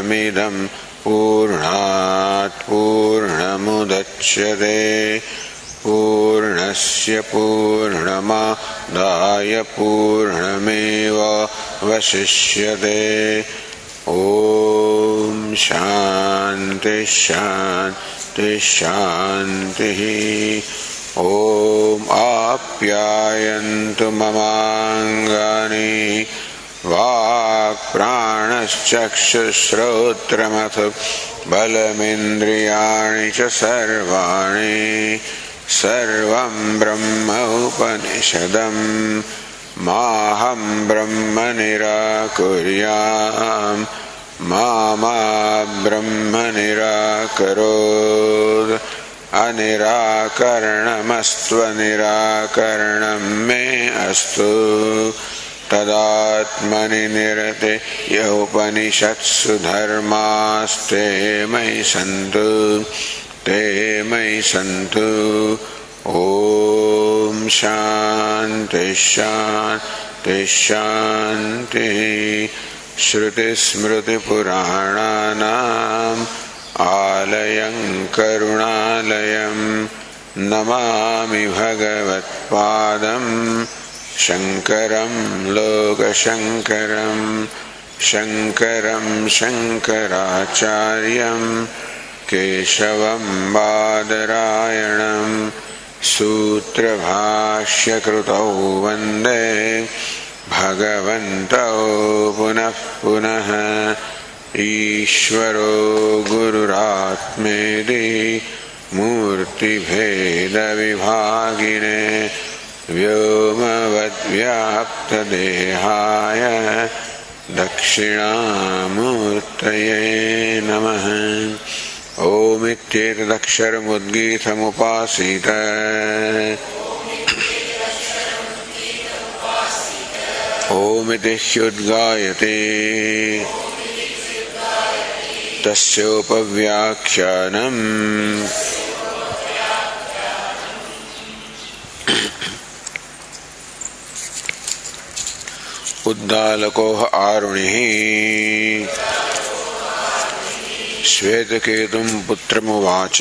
पूर्णमिदं पूर्णात् पूर्णमुदच्यते पूर्णस्य पूर्णमादाय पूर्णमेवावशिष्यते ॐ शान्तिः शान्तिः शान्तिः। ॐ आप्यायन्तु ममाङ्गानि वाक्प्राणश्चक्षुश्रोत्रमथ बलमिन्द्रियाणि च सर्वाणि सर्वं ब्रह्म उपनिषदम् माहं ब्रह्म निराकुर्याम् मा मा ब्रह्म निराकरोत् अनिराकरणमस्त्वनिराकरणं मे अस्तु तदात्मनि निरते य उपनिषत्सु धर्मास्ते मयि सन्तु ते मयि सन्तु। ॐ शान्तिः। श्रुतिस्मृतिपुराणानाम् आलयं करुणालयं। नमामि भगवत्पादम् शङ्करं लोकशङ्करं शङ्करं शङ्कराचार्यं केशवं बादरायणं सूत्रभाष्यकृतौ वंदे भगवन्तौ पुनः पुनः ईश्वरो गुरुरात्मेदि मूर्तिभेदविभागिने व्योमवद्व्याप्तदेहाय दक्षिणामूर्तये नमः। ओमित्येतदक्षरमुद्गीतमुपासीत। ओमिति ह्युद्गायते तस्योपव्याख्यानम्। उद्दालको आरुणिः। श्वेतकेतुं पुत्रमुवाच।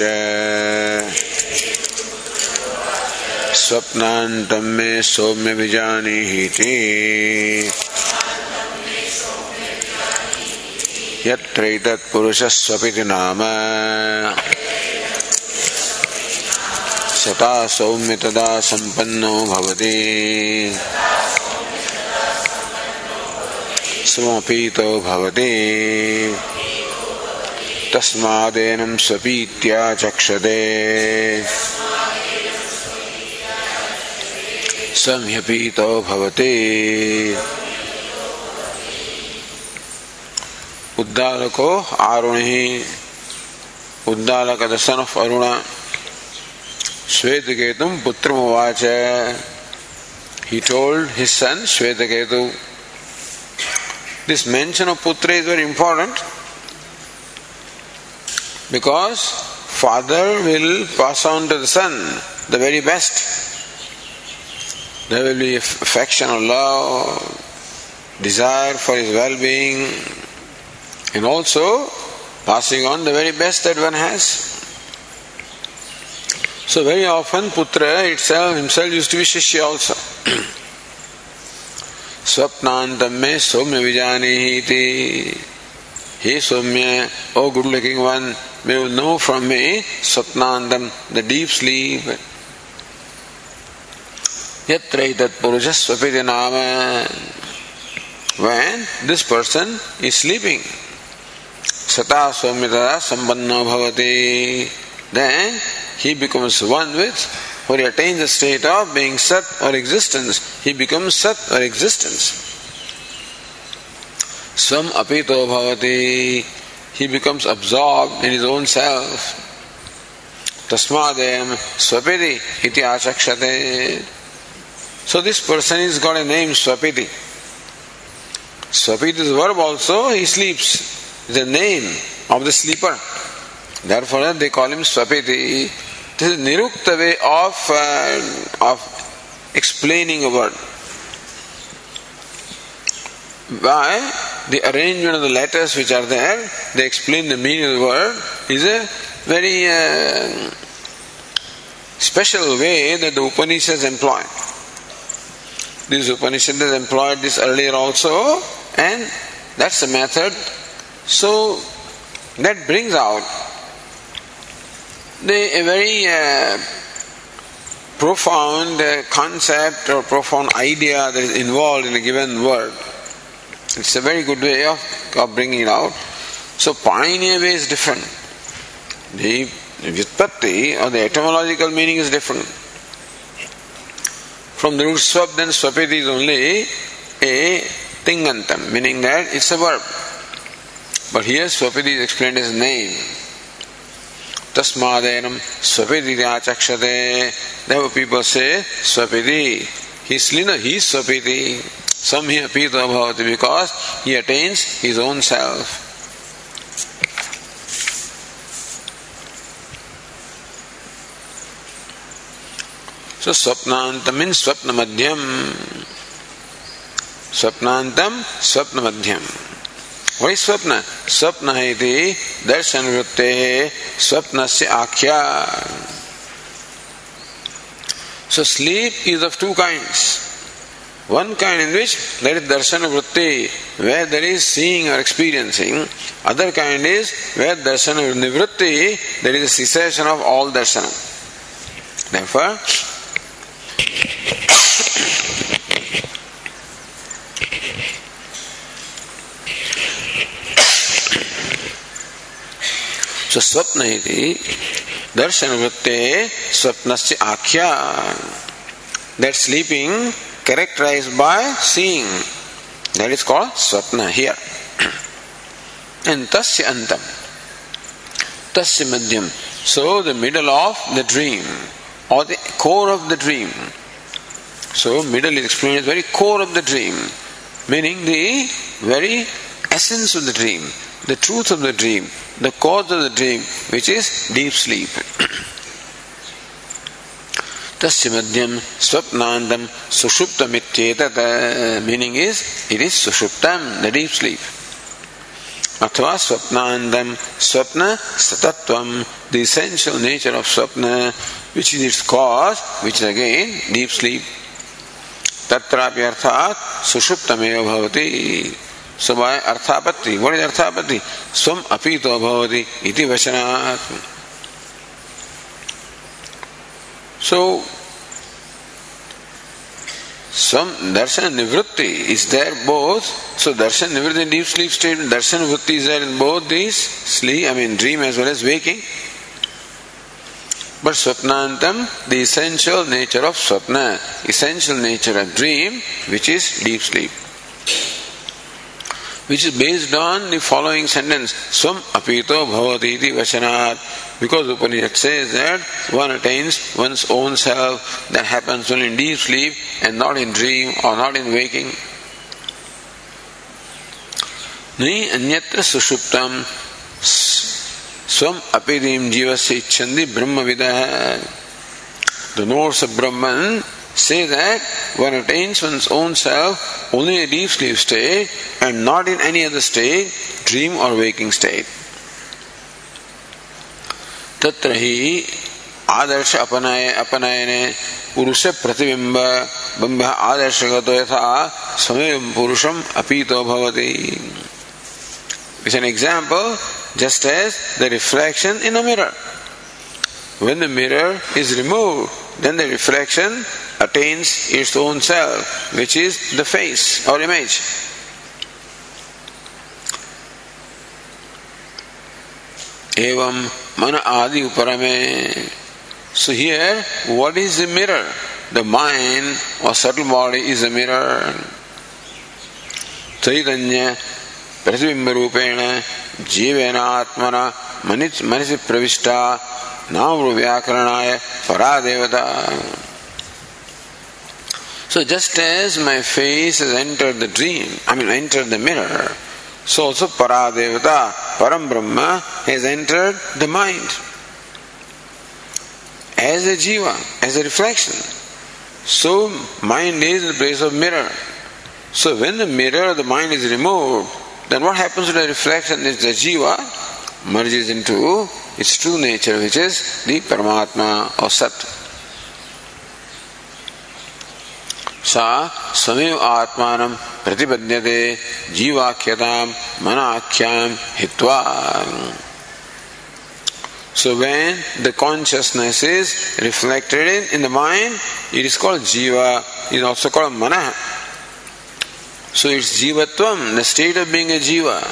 स्वप्नान्तं मे सौम्य विजानीहीति यत्रैतत्पुरुषस्वपिति नाम। सता सौम्य तदा सम्पन्नो भवति। स्मपीतो भवति। तस्मादेनं स्वपीत्या चक्षते। सम्यपीतो भवति। उद्दालको आरुणिः, Uddalaka the son of Arun, Shvetaketu पुत्र उवाच he told his Shvetaketu. This mention of Putra is very important because father will pass on to the son the very best there will be affection or love desire for his well-being and also passing on the very best that one has. So very often Putra itself himself used to be Shishya also. स्वप्नांत में सौम्य विजानी ही थी हे सौम्य, ओ good looking one, may you know from me स्वप्नांतम the deep sleep. यत्र तत्पुरुष स्वपित नाम। When this person is sleeping सता सौम्य तथा संबंध भवते। Then he becomes one with or he attains the state of being Sat or existence. He becomes Sat or existence. Swam apito bhavati. He becomes absorbed in his own self. Tasmadem swapiti iti achakshate. So this person has got a name Swapiti. Swapiti is verb also, he sleeps. The name of the sleeper. Therefore they call him Swapiti. This is Nirukta way of, uh, of explaining a word. By the arrangement of the letters which are there, they explain the meaning of the word is a very uh, special way that the Upanishads employ. This Upanishad has employed this earlier also, and that's the method. So that brings out the, a very uh, profound uh, concept or profound idea that is involved in a given word. It's a very good way of, of bringing it out. So, Paniniya way is different. The Vyutpatti or the etymological meaning is different. From the root swap, then swapiti is only a tingantam, meaning that it's a verb. But here swapiti is explained as name. Tasmadenam swapiti achakshate. Therefore people say swapiti. He's lina, he's swapiti. Some here pita bhavati because he attains his own self. So swapnantam means swapna madhyam. Swapnantam swapna madhyam. वही स्वप्न स्वप्न है दर्शन वृत्ते स्वप्न से आख्या। So sleep is of two kinds one kind in which there is दर्शन वृत्ति वे there is seeing और experiencing other kind is where दर्शन निवृत्ति there is cessation of all Darshan So swapna iti darshan vritte swapnasya akhya. That sleeping characterized by seeing. That is called swapna here. and tasya antam. Tasya madhyam. So the middle of the dream or the core of the dream. So middle is explained as very core of the dream, meaning the very essence of the dream the truth of the dream, the cause of the dream, which is deep sleep. Tasya madhyam swapnandam sushuptam meaning is, it is sushuptam, the deep sleep. अथवा स्वप्नांदम स्वप्न सतत्वम the essential nature of swapna which is its cause which is again deep sleep तत्रापि अर्थात सुषुप्तमेव भवति स्वय अर्थापत्ति गुण अर्थापत्ति स्वम अपी तो भवती वचनात्। सो स्वम दर्शन निवृत्ति इज़ देयर बोथ सो दर्शन निवृत्ति डीप स्लीप स्टेट दर्शन वृत्ति is there in both this sleep I mean dream as well as waking but स्वप्नांतम the essential nature of स्वप्न essential nature of dream which is deep sleep which is based on the following sentence Swam apito bhavati vachanat. Because Upanishad says that one attains one's own self, that happens only in deep sleep and not in dream or not in waking. Ni anyatra sushuptam swam apidim jivasya ichandi brahma The notes of Brahman say that one attains one's own self only in a deep sleep state and not in any other state, dream or waking state. तत्र ही आदर्श अपनाय अपनयने पुरुष प्रतिबिंब बिंब आदर्शगतो यथा स्वयं पुरुषम अपीतो भवति It's an example just as the reflection in a mirror. When the mirror is removed, then the reflection attains its own self, which is the face or image. Evam mana adi uparame. So here, what is the mirror? The mind or subtle body is a mirror. Chaitanya प्रतिबिंब रूपेण जीवेन आत्मना मनसि प्रविष्टा नाम व्याकरणाय परा देवता so just as my face has entered the dream, I mean entered the mirror, so also Paradevata, Param Brahma has entered the mind as a jiva, as a reflection. So mind is the place of mirror. So when the mirror of the mind is removed, then what happens to the reflection is the jiva merges into its true nature, which is the Paramatma or Sat. सा स्वमेव आत्मान प्रतिपद्यते जीवाख्यतां मनाख्यां हित्वा So when the consciousness is reflected in, in the mind, it is called jiva, it is also called mana. So it's jivatvam, the state of being a jiva.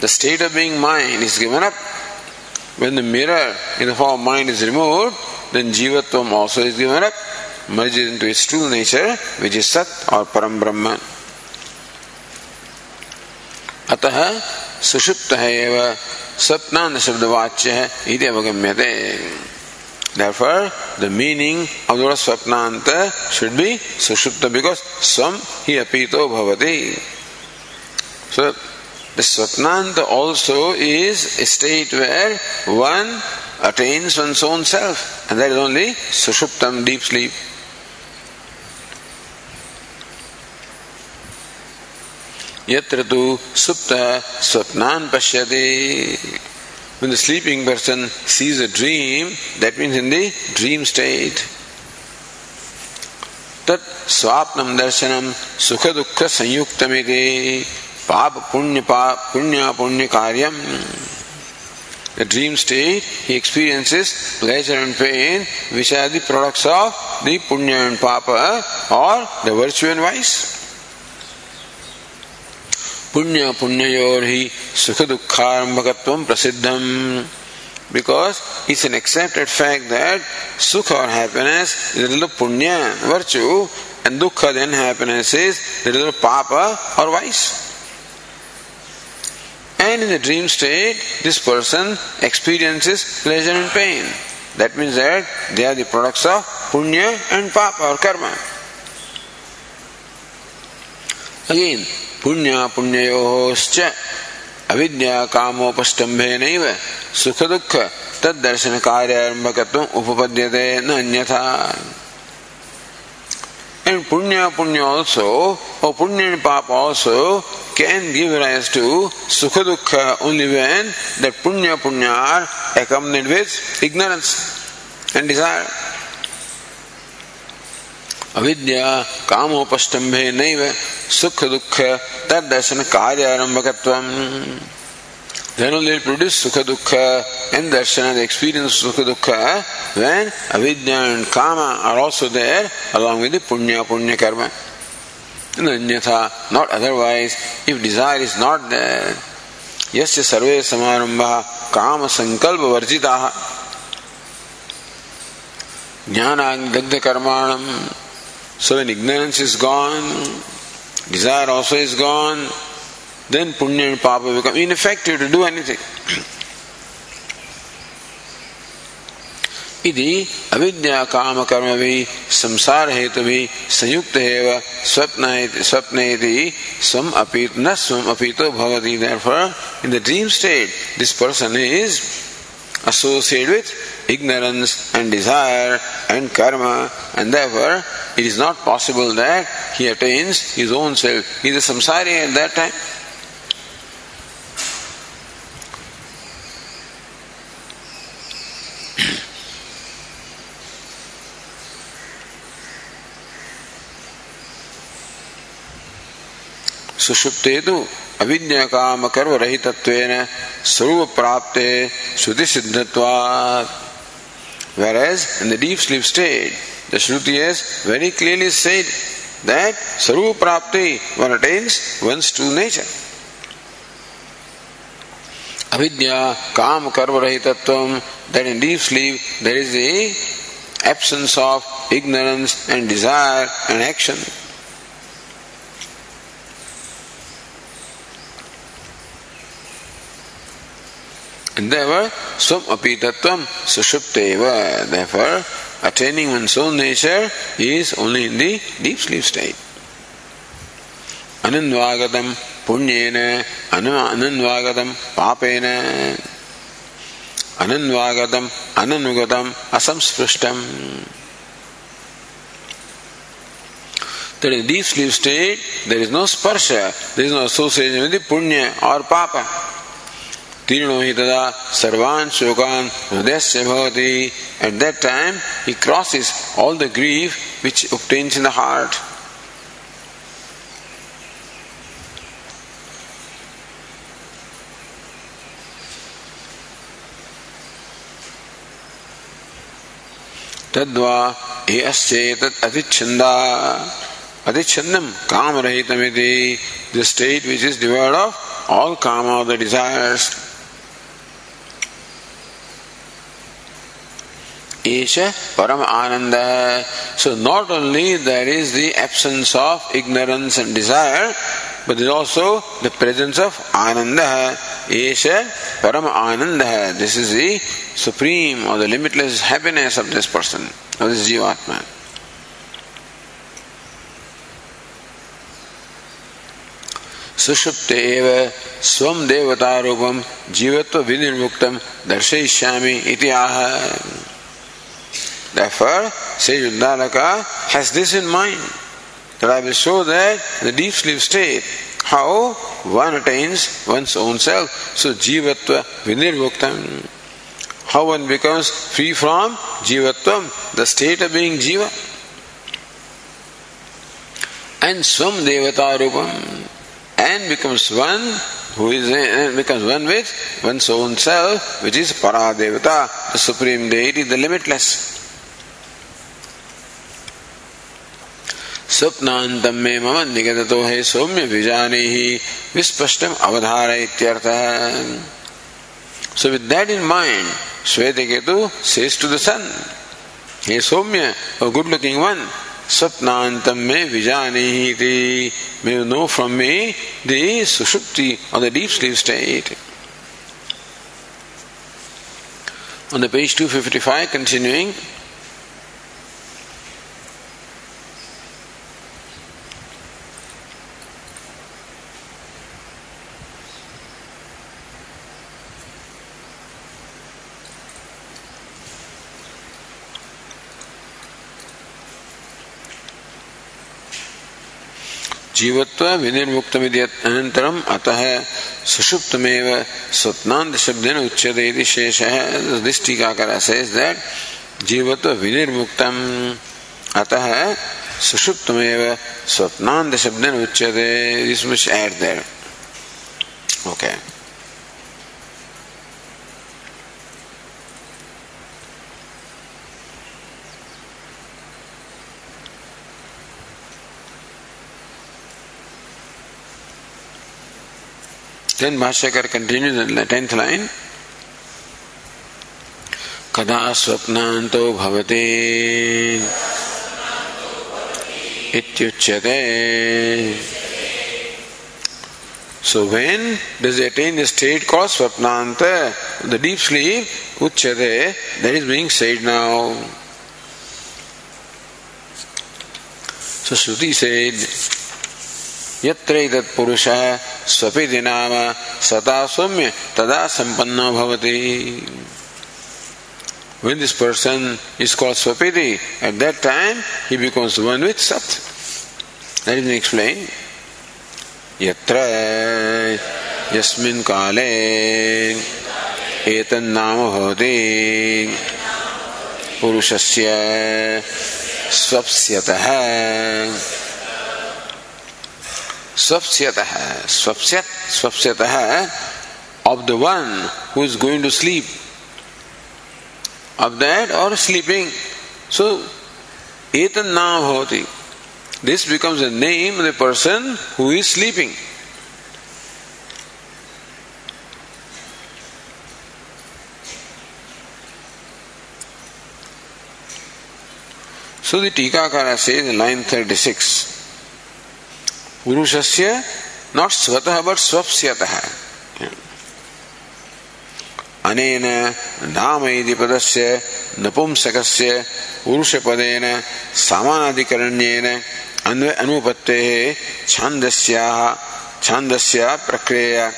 The state of being mind is given up. When the mirror in the form of mind is removed, then jivatvam also is given up merges into its true nature, which is Sat or Param Brahman. अतः सुषुप्त है एव स्वप्नांत शब्द वाच्य है इति अवगम्यते Therefore, the meaning of the word Swapnanta should be Sushupta because Swam hi apito bhavati. So, the Swapnanta also is a state where one attains one's own self, and that is only Sushuptam, deep sleep. यत्र तु सुप्त स्वप्नान पश्यते when the sleeping person sees a dream that means in the dream state tat swapnam darshanam sukha dukkha sanyuktamiti pap punya pap punya punya karyam the dream state he experiences pleasure and pain which are the products of the punya and papa or the virtue and vice पुण्य पुण्योर ही सुख दुखारंभकत्व प्रसिद्धम because it's an accepted fact that sukha or happiness is a little punya, virtue, and dukkha then happiness is a little papa or vice. And in the dream state, this person experiences pleasure and pain. That means that they are the products of punya and papa or karma. Again, पुण्य पुण्योश्च अविद्या कामोपस्तंभे नैव सुख दुख तदर्शन कार्यारंभकत्व उपपद्यते न अन्यथा And punya punya also, or punya and papa also, can give rise to sukha dukkha only when that punya punya are accompanied with ignorance and desire. अविद्या कामोपस्तंभे नैव सुख दुख तदर्शन कार्य आरंभकत्व Then only produce sukha dukha and darshana, the experience of sukha dukha, when avidya and kama are also there along with the punya, punya karma. And anyatha, not otherwise, if desire is not there, yasya sarve samarambha kama sankalpa varjitaha karmanam So when ignorance is gone, desire also is gone, then punya and papa become ineffective to do anything. ఇది అవిద్యా కామ కర్మవి సంసార హేతువి సంయుక్త ఏవ స్వప్న స్వప్నేతి స్వం అపీ న స్వం అపీతో భవతి there in the dream state this person is associate with ignorance and desire and karma, and therefore it is not possible that he attains his own self. He is a samsari at that time. सुषुप्ते तो अविद्या काम कर्म रहित स्वरूप प्राप्त श्रुति सिद्धत्वात् Whereas in the deep sleep state, the Shruti has very clearly said that Sarupa Prapti one attains one's true nature. Avidya, Kam, Karma Rahitatvam, that in deep sleep there is the absence of ignorance and desire and action. And therefore, swam api tattvam sushupteva. Therefore, attaining one's own nature is only in the deep sleep state. Anandvagatam punyena, anandvagatam papena, anandvagatam ananugatam asamsprishtam. That in deep sleep state, there is no sparsha, there is no association with the punya or papa. तीर्णो ही तदा सर्वान शोकान हृदय भवति at that time he crosses all the grief which obtains in the heart तद्वा एश्चेतत् अतिच्छन्दा अतिच्छन्दम काम रहितमिति the state which is devoid of all काम of the desires एष परम आनंद है। So not only there is the absence of ignorance and desire but is also the presence of आनंद है एष परम आनंद है दिस इज़ द सुप्रीम और the limitless happiness of this person of this जीवात्मा सुषुप्त स्व देवता रूपम जीवत्व विनिर्मुक्तम दर्शयिष्यामि इति Therefore, says Uddalaka has this in mind that I will show that the deep sleep state, how one attains one's own self. So, Jivatva Vinirmuktam. How one becomes free from Jivatvam, the state of being Jiva. And Swam Devata Rupam. And becomes one who is becomes one with one's own self, which is Paradevata, the supreme deity, the limitless. स्वप्नांतम में मम निगत तो है सौम्य बीजाने ही विस्पष्ट अवधार इत्यर्थ। So with that in mind Shvetaketu says to the son हे सौम्य good looking one स्वप्नांतम में विजाने ही थी मे नो फ्रॉम मे दी सुषुप्ति और the deep sleep state On the page 255, continuing, जीवत्व विनिर्मुक्त अनंतरम अतः सुषुप्तमेव स्वप्नांत शब्द उच्यते शेष है दिस का सेज दैट जीवत्व विनिर्मुक्तम। अतः सुषुप्तमेव स्वप्नांत शब्द उच्यते this okay okay. Then Bhashyakar continues in the tenth line. कदा स्वप्नान्तो भवति इत्युच्यते So when does it attain the state called Swapnanta, the deep sleep, Uchyate, that is being said now. So Shruti said, यत्रैतत् पुरुषः स्वपिति नाम सता सौम्य तदा संपन्नो भवति When this person is called Swapiti, at that time he becomes one with Sat. That is explained. यत्र यस्मिन् काले एतन्नाम भवति पुरुषस्य स्वप्स्यतः स्वप्सियत है स्वप्सियत स्वप्सियत है of the one who is going to sleep of that और स्लीपिंग सो एक नाम होती this becomes a name the person who is sleeping So, the Tikakara says in 936. पुरुषस्य नॉट स्वतः बट स्वप्स्यतः अनेन नाम इति पदस्य, नपुंसकस्य, पुरुषपदेन, सामानाधिकरण्येन अनुपत्तेः छान्दस्याः छान्दस्य प्रक्रिया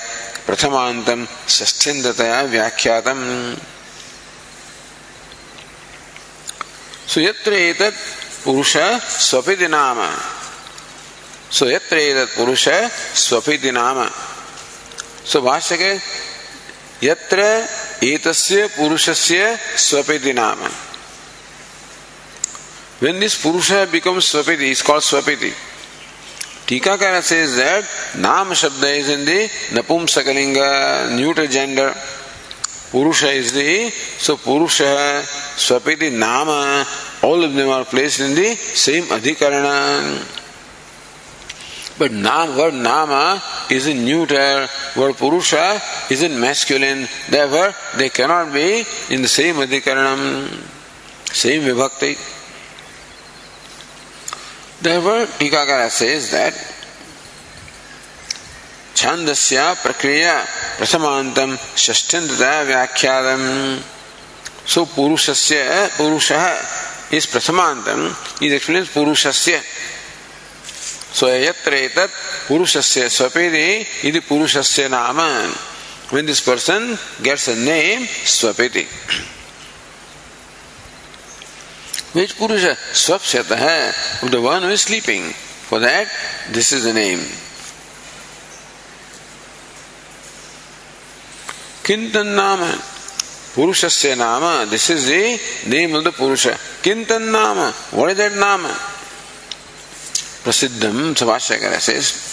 प्रथमान्तं षष्ठ्यन्ततया व्याख्यातम्। सो यत्र एतत् पुरुष स्वपिति नाम। So, yatra ಏತತ್ ಪುರುಷ ಸ್ವಪಿತಿ So, ಸೊ yatra itasya ಏತಸ್ಯ ಪುರುಷಸ್ಯ ಸ್ವಪಿತಿ when this purusha becomes swapiti it's called swapiti. Tikakara says that nam shabda is in the napumsakalinga neuter gender. Purusha is the so purusha swapiti nama all of them are placed in the same adhikarana. But Nam, word Nama is in neuter, word Purusha is in masculine, therefore they cannot be in the same Adhikaranam, same Vibhakti. Therefore, Tikakara says that Chandasya Prakriya Prasamantam Shashtantata Vyakhyatam. So Purushasya Purusha is Prasamantam. Is explains Purushasya Etat Purushasya Swapiti Idi Purushasya Nama When this person gets a name Swapiti which Purusha? Swapsyata, the one who is sleeping. For that, this is the name. Kintan Nama. Purushasya Nama. This is the name of the Purusha. Kintan Nama. What is that Nama? Prasiddham, Savashyakara says.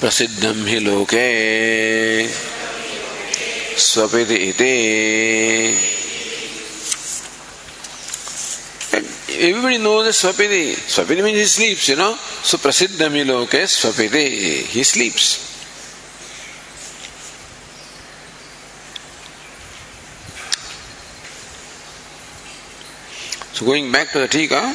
प्रसिद्धम हि लोके स्वपिति everybody knows that Swapiti. Swapiti means he sleeps, you know. So Prasiddhami loke Swapiti. He sleeps. So going back to the Tika,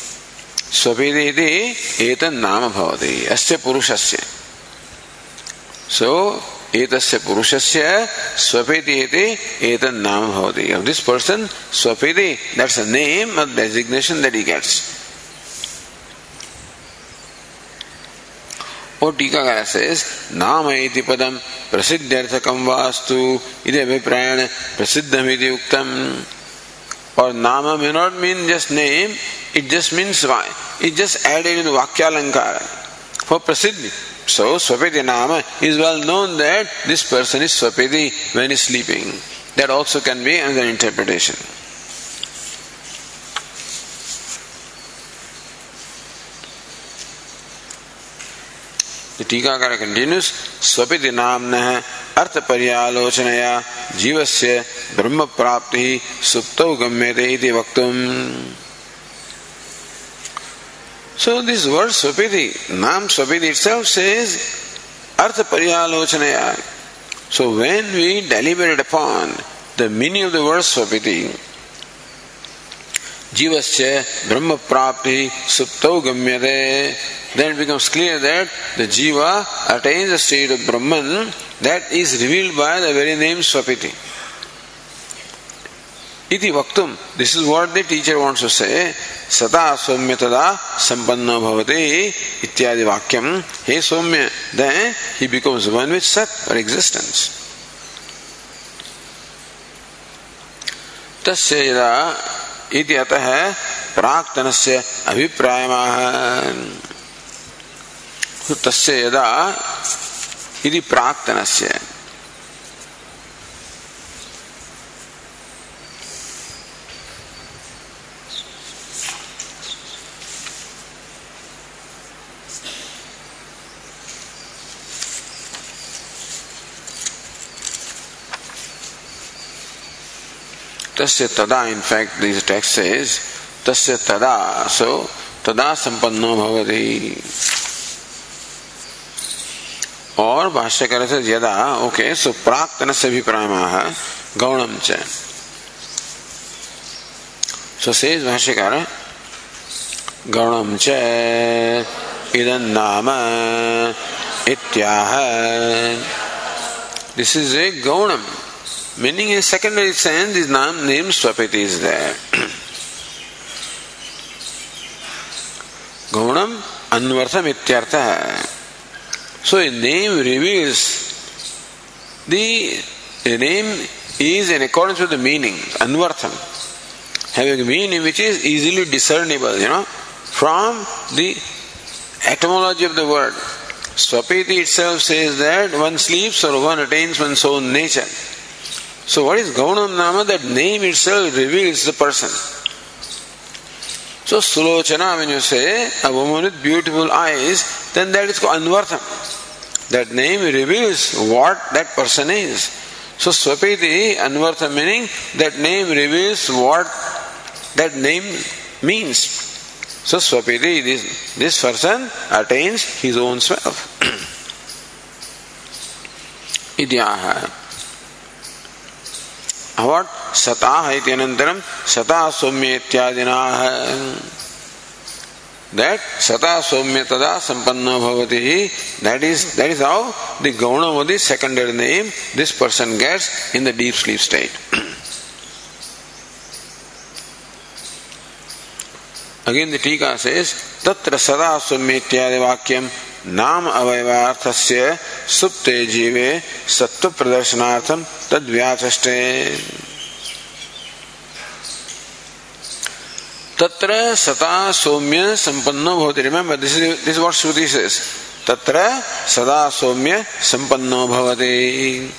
स्वभेदे एक नाम भवति। अस्य पुरुषस्य। सो एतस्य पुरुषस्य स्वभेदे इति एतत् नाम भवति। Of this person स्वभेदे that's a name a designation that he gets और टीकाकार सेज नाम इति पदम प्रसिद्ध्यर्थकम वास्तु इति अभिप्रायण प्रसिद्धमिति उक्तम और नाम may not mean just name it just means it just added in वाक्यालंकार for प्रसिद्धि सो स्वपेदी नाम is well known that this person is स्वपेदी when is sleeping that also can be an interpretation टीकाकार कंटिन्यूस स्वपिति नाम अर्थ पर्यालोचनया जीवस्य ब्रह्म प्राप्ति सुप्तौ गम्यते इति वक्तुम So this word Swapiti, Nam Swapiti itself says Artha Paryalochanaya. So when we deliberate upon the meaning of the word Swapiti, Jivasya Brahma Prapti Suptau Gamyate then it becomes clear that the jiva attains a state of Brahman that is revealed by the very name Swapiti. इति वक्तुम this is what the teacher wants to say सदा सौम्य तदा संपन्न भवते, इत्यादि वाक्यम हे सौम्य then he becomes one with सत और एग्जिस्टेंस तस्य यदा इति अतः प्राक्तनस्य अभिप्रायमाह तस्य यदा इति प्राक्तनस्य तस्य तदा in fact this text says तस्य तदा सो तदा संपन्नो भवति। और भाष्यकर से यदा ओके सो प्राक्तन से भी प्रायमाह गौणम सो सेज भाष्यकर गौणम नाम इत्याह। This is a गौणम। Meaning in secondary sense is नाम नेम स्वपिति इज देयर गौणम अन्वर्थम इत्यर्थ है So a name reveals the, the name is in accordance with the meaning, anvartham, having a meaning which is easily discernible, you know, from the etymology of the word. Swapiti itself says that one sleeps or one attains one's own nature. So what is Gaunam Nama? That name itself reveals the person. So Sulochana, when you say a woman with beautiful eyes, then that is called Anvartham. That name reveals what that person is. So Swapiti, Anvartha meaning that name reveals what that name means. So Swapiti, this, this person attains his own self. Idyaha. What? Satah iti anantaram Satah Somya ityadinaha. that sata somya tada sampanna bhavati that is that is how the gaunamadi secondary name this person gets in the deep sleep state again the tika says tatra sada somya ityadi vakyam नाम अवयवार्थस्य सुप्ते जीवे सत्व प्रदर्शनार्थम तद व्याचष्टे तत्र सदा सौम्य संपन्नो भवति remember this this what श्रुति सेज तत्र सदा सौम्य संपन्नो भवति।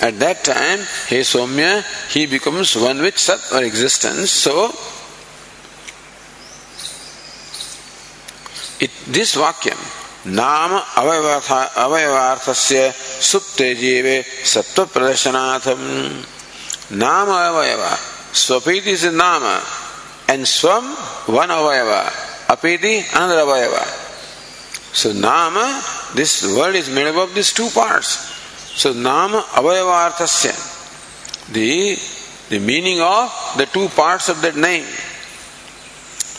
At that time he soumya he becomes one with sat or existence so it, this vakyam नाम अवयवार्थ से सुप्ते जीवे सत्व प्रदर्शनाथ नाम अवयव, स्वपीत इज़ नाम एंड स्व वन अवयव, अपीति अनदर अवयव। सो नाम this world is made of this two parts so नाम अवयवार्थ से meaning of the two parts of that name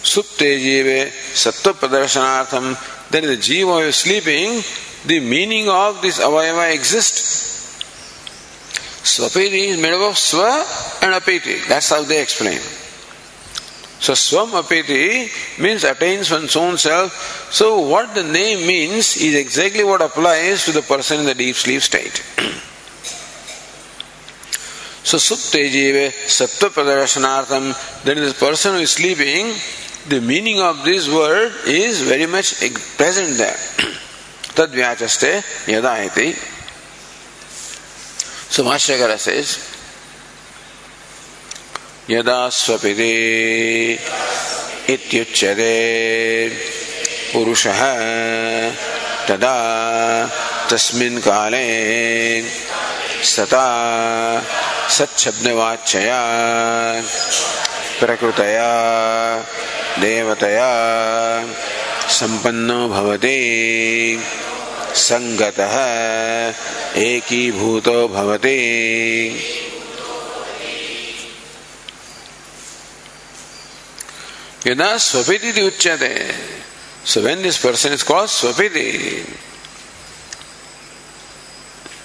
सुप्ते जीवे सत्व प्रदर्शनार्थम then the jiva is sleeping, the meaning of this avayava exists. Swapiti is made up of swa and apiti. That's how they explain. So swam apiti means attains one's own self. So what the name means is exactly what applies to the person in the deep sleep state. so supte jive sattva pradarashanartham, then this person who is sleeping, the meaning of this word is very much present there. Tad vyachaste yada iti. So Mashagara says, यदा स्वपिते इत्युच्यते पुरुषः तदा तस्मिन् काले सता सच्छब्दवाच्यया प्रकृतया देवतया संपन्नो भवते। संगतः एकीभूतो भवते। यदा so when this person is called स्वपिति।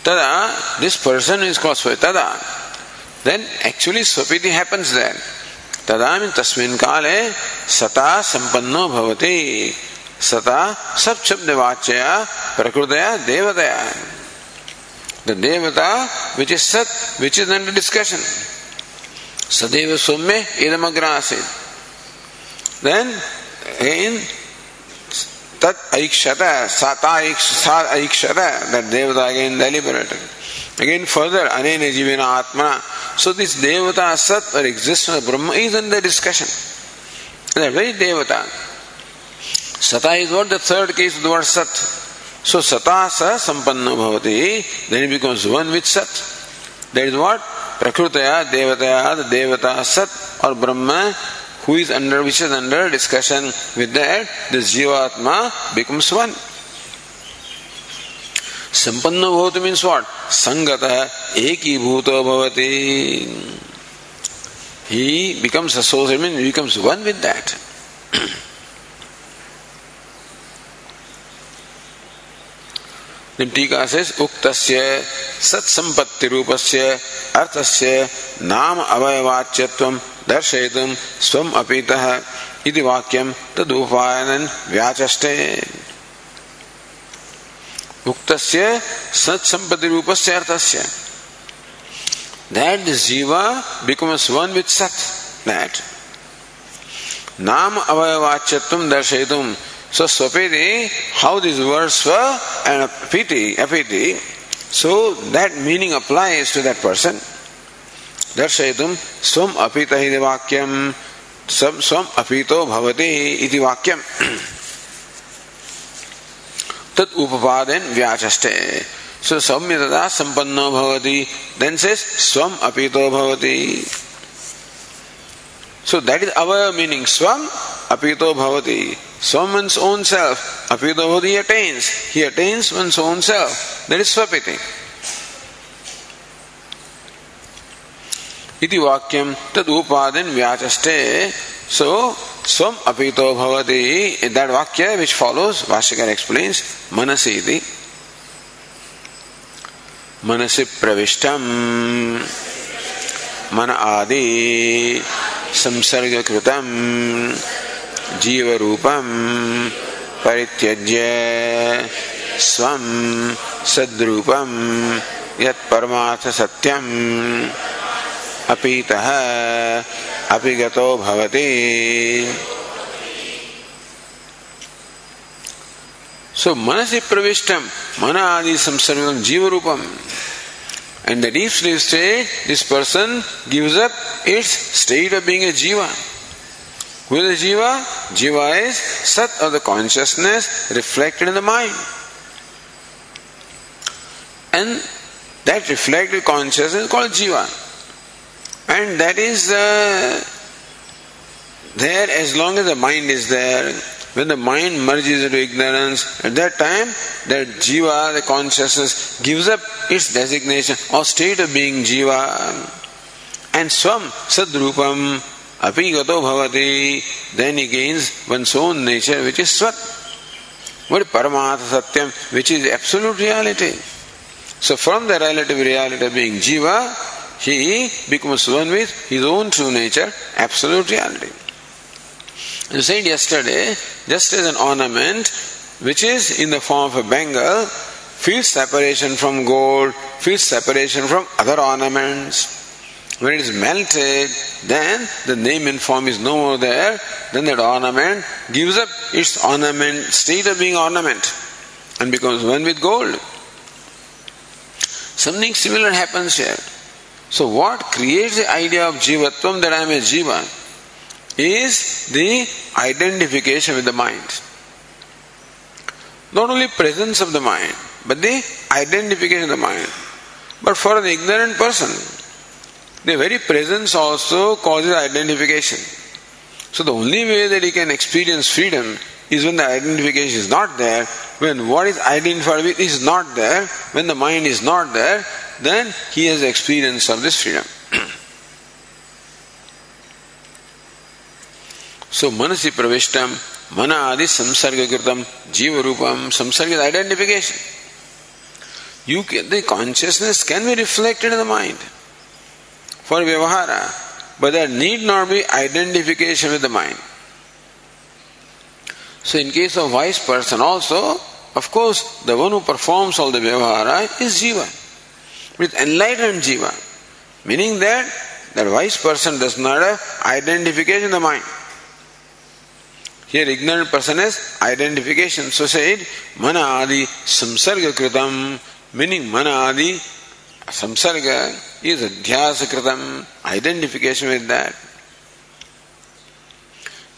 तदा दिस पर्सन इज़ कॉल्ड स्वपिति। तदा देन एक्चुअली स्वपिति हैपेंस देन तदाम तस्मिन काल सता संपन्नो भवति। सता सब शब्द वाच्य प्रकृतया देवतया। द देवता विच इज़ सत विच इज़ अंडर डिस्कशन सदैव सौम्य इदमग्रास देन इन तत् अगेन फर्दर अनेन जीवन आत्मा So this devata sat or existence of Brahma is in the discussion. That very devata. Sata is what the third case of the word sat. So sata sa sampanna bhavati, then it becomes one with sat. That is what? Prakrutaya Devataya Devata Sat or Brahma who is under which is under discussion with that this Jivatma becomes one. संपन्न भवत means what संगत एकीभूत भवति। He becomes associated, means he becomes one with that. टीका says उक्तस्य सत्संपत्ति रूपस्य अर्थस्य नाम अवयवाच्यत्वं दर्शयितुं स्वम् अपीतः इति वाक्यं तदुपायनं व्याचष्टे उक्त सत्संपत्ति रूप से अर्थ से दैट जीवा बिकम्स वन विथ सत दैट नाम अवयवाच्यत्व दर्शय तुम so स्वपेदे how this words so that meaning applies to that person दर्शय तुम स्वम अपीत वाक्यम स्व अपीतो भवते वाक्यम upapaden vyachaste So saumyatata sampanno bhavati. Then says swam apito bhavati. So that is our meaning. Swam apito bhavati. Swam one's own self. Apito bhavati he attains. He attains one's own self. That is swapiti. इति वाक्यम तद उपादिन व्याचष्टे so swam apito bhavati that vakya which follows Vashikar explains manasi iti मनसि प्रविष्टम मन आदि संसर्गकृतम जीव रूपम परित्यज्य स्वम सद्रूपम यत्परमार्थ अपीतः अपिगतो भवति So manasi pravishtam, mana adi samsarvam jiva rupam. And the deep sleep state, this person gives up its state of being a jiva. Who is a jiva? Jiva is sat of the consciousness reflected in the mind. And that reflected consciousness is called jiva. And that is uh, there as long as the mind is there when the mind merges into ignorance, at that time, that jiva, the consciousness, gives up its designation or state of being jiva. And swam sadrupam apigato bhavati, then he gains one's own nature, which is swat. Is paramatha satyam, which is absolute reality. So from the relative reality of being jiva, he becomes one with his own true nature, absolute reality. You said yesterday, just as an ornament, which is in the form of a bangle, feels separation from gold, feels separation from other ornaments. When it is melted, then the name and form is no more there, then that ornament gives up its ornament, state of being ornament, and becomes one with gold. Something similar happens here. So, what creates the idea of jivatvam that I am a jiva? is the identification with the mind. Not only presence of the mind, but the identification of the mind. But for an ignorant person, the very presence also causes identification. So the only way that he can experience freedom is when the identification is not there, when what is identified with is not there, when the mind is not there, then he has experience of this freedom. So manasi pravishtam, mana adi jiva rupam, samsarga identification. You can, the consciousness can be reflected in the mind for vyavahara, but there need not be identification with the mind. So in case of wise person also, of course, the one who performs all the vyavahara is jiva, with enlightened jiva, meaning that that wise person does not have identification in the mind. Here ignorant person has identification. So said, mana adi samsarga kritam, meaning mana adi samsarga is adhyasa kritam, identification with that.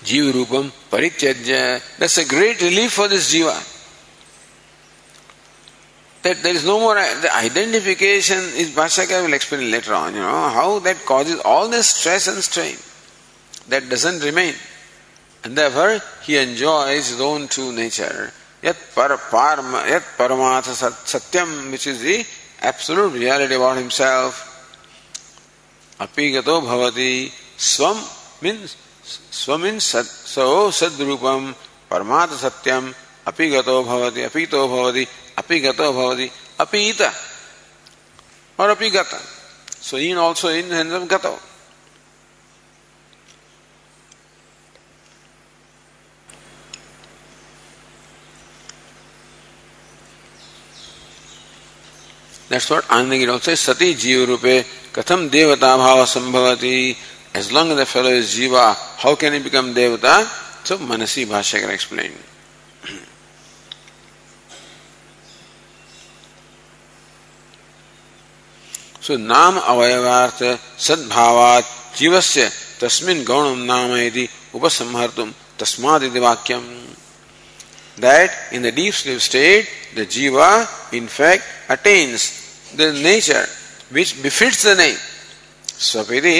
Jiva rupam parityajya, that's a great relief for this jiva. That there is no more uh, the identification is Bhashyaka will explain later on, you know, how that causes all this stress and strain. That doesn't remain. And therefore he enjoys his own true nature. Yat, par, parma, yat paramatha satyam, which is the absolute reality about himself. Apigato bhavati swam means swam means sat, so sadrupam parmatha satyam apigato bhavati apito bhavati apigata bhavati apita or apigata. So in also in the sense of gata. That's what Anandagiri also says, Sati Jiva Rupe Katham Devata Bhava Sambhavati. As long as the fellow is Jiva, how can he become Devata? So Manasi Bhashyakara explained. सो नाम अवयवार्थ जीव से तस्मिन् गौण नाम इति उपसंहर्तुं तस्माद् इति that in the deep sleep state the jiva in fact attains the nature which befits the name स्वपिति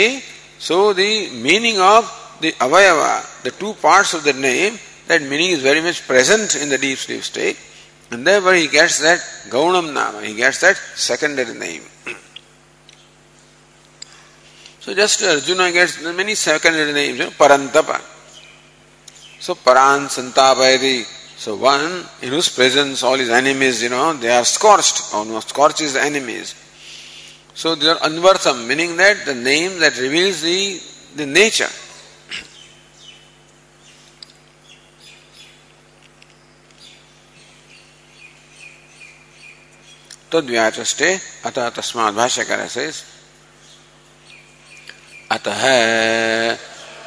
so the meaning of the अवयव the two parts of the name that meaning is very much present in the deep sleep state and there he gets that गौणं नाम he gets that secondary name So just Arjuna gets many secondary names, you know, Parantapa. So Paran Santapayati. So one in whose presence all his enemies, you know, they are scorched, or no, scorched is the enemies. So they are Anvartham, meaning that the name that reveals the, the nature. तद्व्याचष्टे अतः तस्मात् भाष्यकार says अतः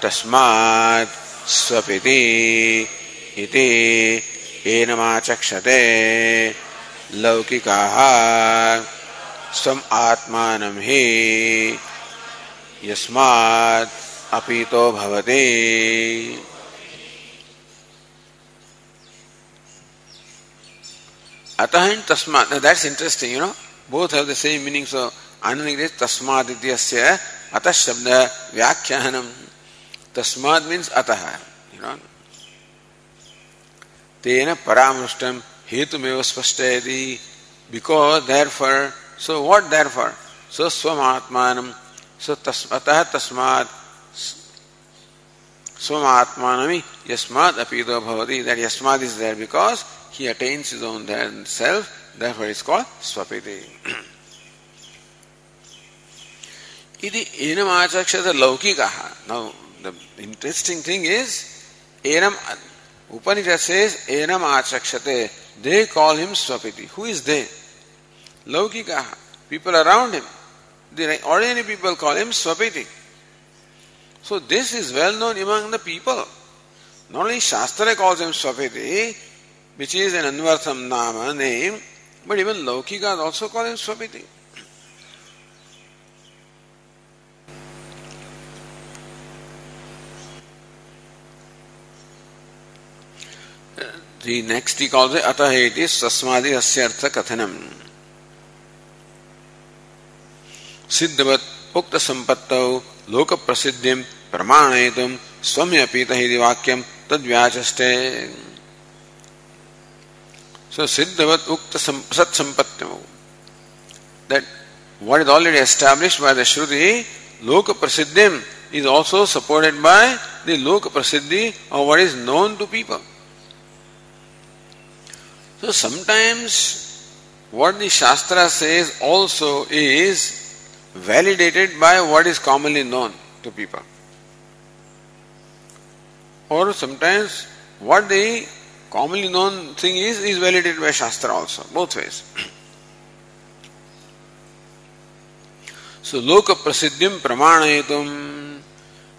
तस्मात् स्वपिति इति। एनमाचक्षते। लौकिकाः स्वम् आत्मानं हि। यस्मात् अपीतो भवति। अतः इन तस्मात् that's interesting you know both have the same meaning so आनंद तस्मात् इत्यस्य अतः शब्द व्याख्यानम। तस्माद मीन्स अतः यू नो तेन परामृष्टम हेतुमेव स्पष्ट यदि because therefore so what therefore so स्वमात्मान so अतः तस्मात् स्वमात्मान यस्मात् अपीतो भवति। दैट यस्मात् is there because he attains his own self, therefore it's called swapiti ఇది ఏనం ఆచక్షత లౌకిక now the interesting thing is ఏనం Upanishad says ఏనం ఆచక్షతే దే కాల్ హిమ్ స్వపితి హూ ఇస్ దే లౌకిక people around him the ordinary people call him స్వపితి so this is well known among the people not only శాస్త్ర calls him స్వపితి which is an అన్వర్థం నామ name but even లౌకిక also call him స్వపితి The next he calls it atah it is sasmadi asya artha kathanam. सिद्धवत उक्त संपत्तौ लोक प्रसिद्धिम प्रमाणयितुम स्वम्यपीत ही वाक्यम So siddhavat ukta sat sampattam that what is already established by the Shruti, loka prasiddhim is also supported by the loka prasiddhi of what is known to people. So sometimes what the Shastra says also is validated by what is commonly known to people. Or sometimes what the commonly known thing is, is validated by Shastra also, both ways. so loka prasiddhim pramanayatum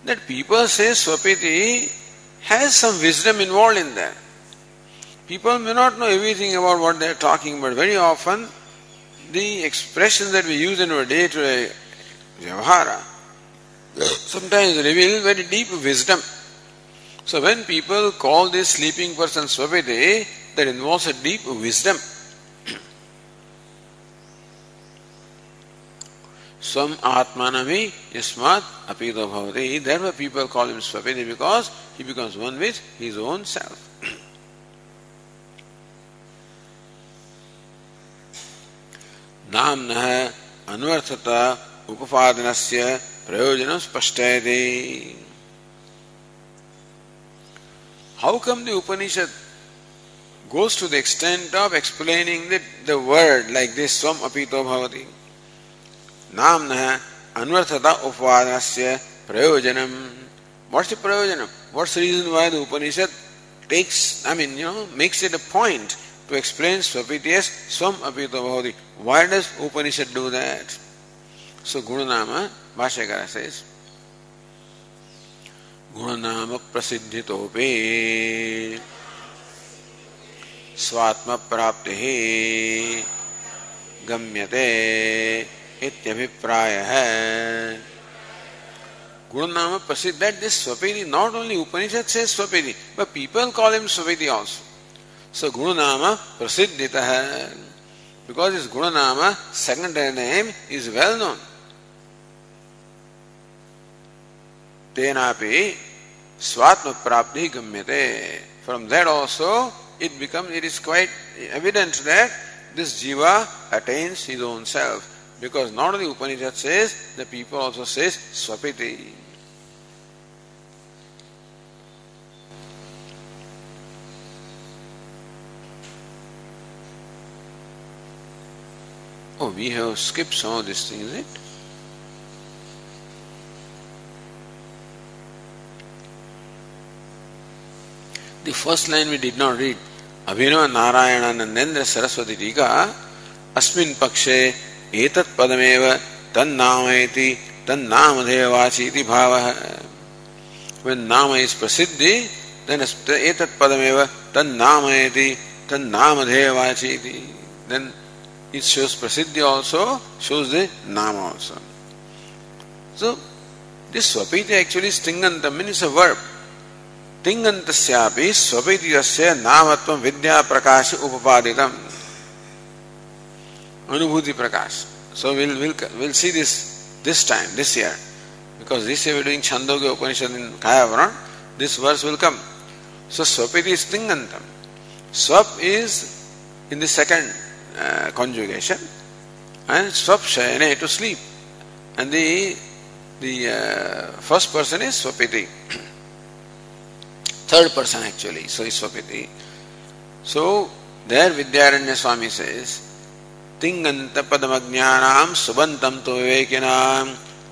that people say Swapiti has some wisdom involved in that. People may not know everything about what they're talking, but very often the expressions that we use in our day to day vyavahara sometimes reveal very deep wisdom. So when people call this sleeping person Swapiti, that involves a deep wisdom. Swam Atmanami Yasmat Apido Bhavati. Therefore people call him Swapiti because he becomes one with his own self. नाम न अनवर्थता उपादन से प्रयोजन स्पष्ट how come the Upanishad goes to the extent of explaining the word like this स्व अपीतो भवति नाम न अनवर्थता उपवादन से प्रयोजन वॉट्स द प्रयोजन what's reason why the Upanishad takes I mean you know makes it a point to explain स्वपीति स्व अपीतो भवति Why does Upanishad do that? So Gunanama, Bhashyakara says, गुणनाम प्रसिद्धितोपि स्वात्म प्राप्ति गम्यते इत्यभिप्राय है गुणनाम प्रसिद्ध दैट दिस स्वपेति नॉट ओनली उपनिषद से स्वपेति बट पीपल कॉल हिम स्वपेति आल्सो सो गुणनाम प्रसिद्धित because his Gunanama, second name, is well known. Tenapi Swatma Prapti Gamyate. From that also it becomes it is quite evident that this jiva attains his own self. Because not only Upanishad says, the people also says Swapiti. We have skipped some of these things, is it? The first line we did not read. Abhinava Narayana Nandendra Saraswati टीका अस्मिन् पक्षे एतत् पदमेव तन्नामयति तन्नामधेयवाची इति भावः when nama is prasiddhi then etat padameva tannamayati tannamadheyavachi iti then It shows Prasiddhi also, shows the Nama also. So, this Swapiti actually is Tingantam, means a verb. तिङन्तस्यापि स्वपैतिकस्य नामत्वं विद्या प्रकाश उपपादितम् Anubhuti Prakasha so will will will see this this time this year because this year doing छंदों के Upanishad in कायावरण this verse will come so स्वपिति is तिङन्तम swap is in the second uh, conjugation and swap shayane to sleep and the the uh, first person is swapiti third person actually, so Iswapiti. So there Vidyaranya Swami says, तिंगंत पदमज्ञानाम सुबंतम तो विवेकिनाम